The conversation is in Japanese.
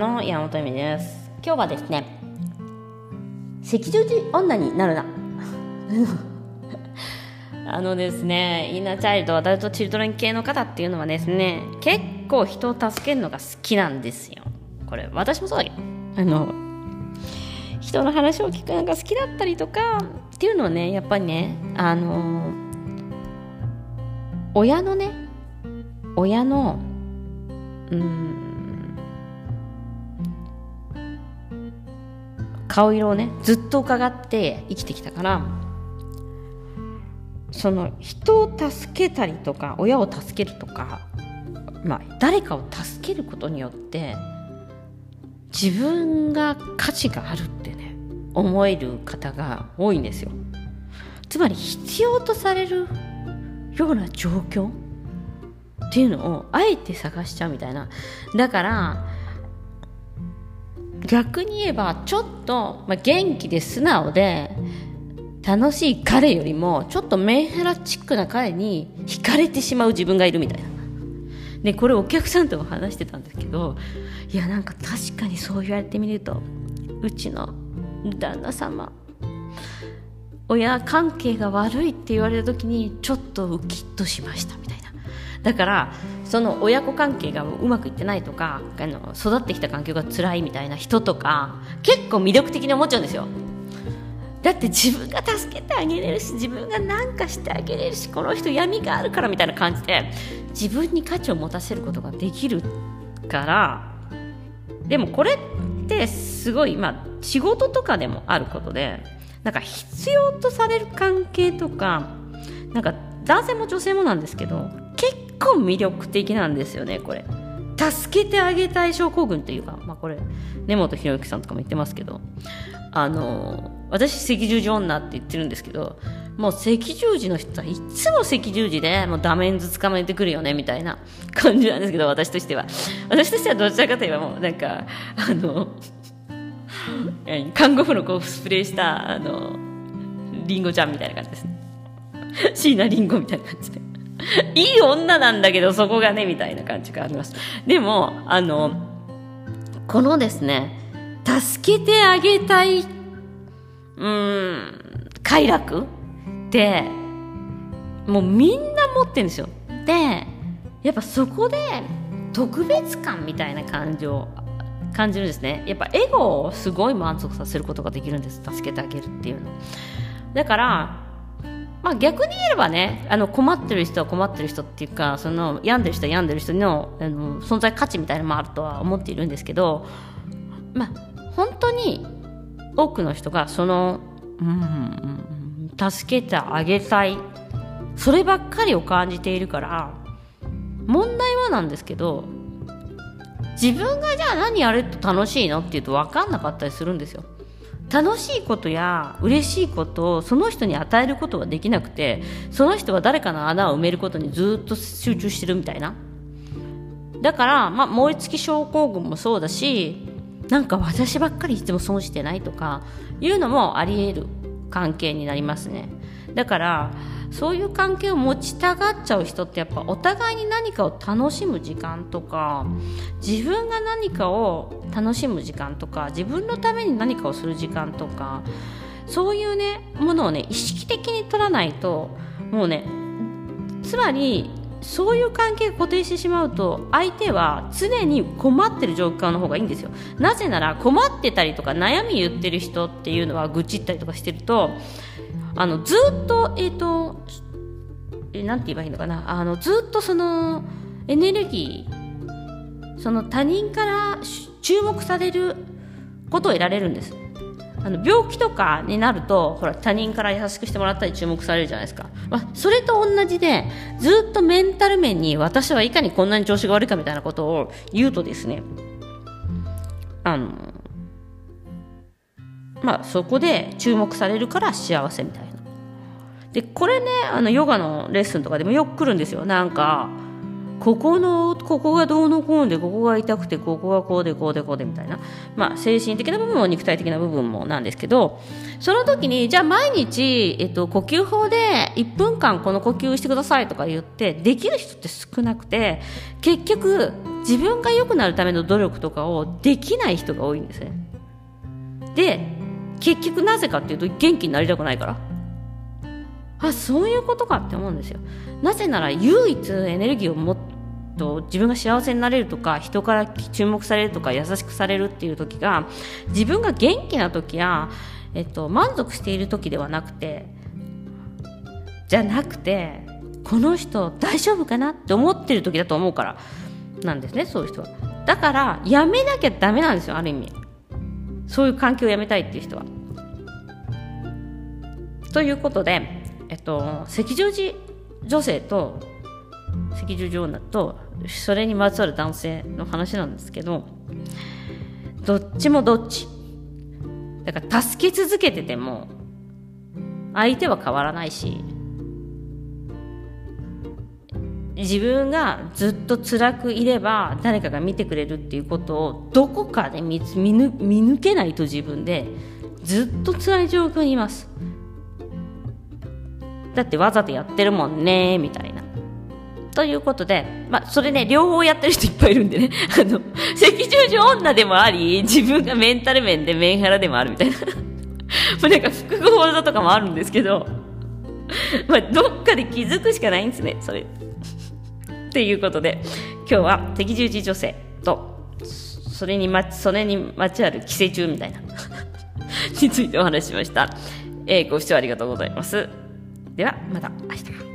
の山本恵美です。今日はですね赤十字女になるな。あのですねインナーチャイルドアダルトチルドレン系の方っていうのはですね結構人を助けるのが好きなんですよ。これ私もそうだけどあの人の話を聞くのが好きだったりとかっていうのはねやっぱりねあの親のね親のうん顔色をねずっと伺って生きてきたからその人を助けたりとか親を助けるとか、まあ、誰かを助けることによって自分が価値があるってね思える方が多いんですよ。つまり必要とされるような状況っていうのをあえて探しちゃうみたいな。だから逆に言えばちょっと、まあ、元気で素直で楽しい彼よりもちょっとメンヘラチックな彼に惹かれてしまう自分がいるみたいな。でこれお客さんとも話してたんですけどいやなんか確かにそう言われてみるとうちの旦那様親関係が悪いって言われた時にちょっとウキッとしましたみたいな。だからその親子関係がうまくいってないとかあの育ってきた環境が辛いみたいな人とか結構魅力的に思っちゃうんですよ。だって自分が助けてあげれるし自分が何かしてあげれるしこの人闇があるからみたいな感じで自分に価値を持たせることができるからでもこれってすごい、まあ、仕事とかでもあることでなんか必要とされる関係とかなんか男性も女性もなんですけど構魅力的なんですよねこれ。助けてあげたい症候群っていうか、まあ、これ根本博之さんとかも言ってますけどあの私赤十字女って言ってるんですけどもう赤十字の人はいつも赤十字でもうダメンズ捕まえてくるよねみたいな 感じなんですけど私としては。私としてはどちらかといえばもうなんかあの 看護婦のコスプレーしたあのリンゴちゃんみたいな感じですね。椎名林檎みたいな感じで。いい女なんだけどそこがねみたいな感じがあります。でもあのこのですね助けてあげたいうん快楽ってもうみんな持ってるんですよ。でやっぱそこで特別感みたいな感情を感じるんですね。やっぱエゴをすごい満足させることができるんです。助けてあげるっていうの。だからまあ逆に言えばねあの困ってる人は困ってる人っていうかその病んでる人は病んでる人のあの存在価値みたいなのもあるとは思っているんですけどまあ本当に多くの人がその、うん、助けてあげたいそればっかりを感じているから問題はなんですけど自分がじゃあ何やると楽しいのっていうと分かんなかったりするんですよ。楽しいことや嬉しいことをその人に与えることはできなくてその人は誰かの穴を埋めることにずっと集中してるみたいな。だから、まあ、燃え尽き症候群もそうだしなんか私ばっかりいつも損してないとかいうのもありえる関係になりますね。だからそういう関係を持ちたがっちゃう人ってやっぱお互いに何かを楽しむ時間とか自分が何かを楽しむ時間とか自分のために何かをする時間とかそういうねものをね意識的に取らないともうねつまりそういう関係が固定してしまうと相手は常に困ってる状況の方がいいんですよ。なぜなら困ってたりとか悩み言ってる人っていうのは愚痴ったりとかしてるとあのずっとえっ、ー、とえなんて言えばいいのかな。あのずっとそのエネルギーその他人から注目されることを得られるんです。あの病気とかになるとほら他人から優しくしてもらったり注目されるじゃないですか、まあ、それと同じでずっとメンタル面に私はいかにこんなに調子が悪いかみたいなことを言うとですねあのまあそこで注目されるから幸せみたいな。でこれねあのヨガのレッスンとかでもよく来るんですよ。なんかここのここがどうのこうのでここが痛くてここがこうでこうでこうでみたいな、まあ、精神的な部分も肉体的な部分もなんですけどその時にじゃあ毎日、えっと、呼吸法で1分間この呼吸してくださいとか言ってできる人って少なくて結局自分が良くなるための努力とかをできない人が多いんですね。で結局なぜかっていうと元気になりたくないから。あそういうことかって思うんですよ。なぜなら唯一エネルギーをもっと自分が幸せになれるとか人から注目されるとか優しくされるっていう時が自分が元気な時や、えっと、満足している時ではなくてじゃなくてこの人大丈夫かなって思ってる時だと思うからなんですねそういう人は。だからやめなきゃダメなんですよある意味。そういう環境をやめたいっていう人は。ということでえっと、赤十字女性と赤十字女とそれにまつわる男性の話なんですけどどっちもどっち。だから助け続けてても相手は変わらないし自分がずっと辛くいれば誰かが見てくれるっていうことをどこかで見抜けないと自分でずっと辛い状況にいますだってわざとやってるもんねみたいな。ということで、まあ、それね、両方やってる人いっぱいいるんでね、あの、赤十字女でもあり、自分がメンタル面でメンヘラでもあるみたいな。ま あなんか複合技とかもあるんですけど、まあ、どっかで気づくしかないんですね、それ。っていうことで、今日は敵十字女性と、それにま、それにまつわる寄生虫みたいな についてお話ししました。えー、ご視聴ありがとうございます。ではまた明日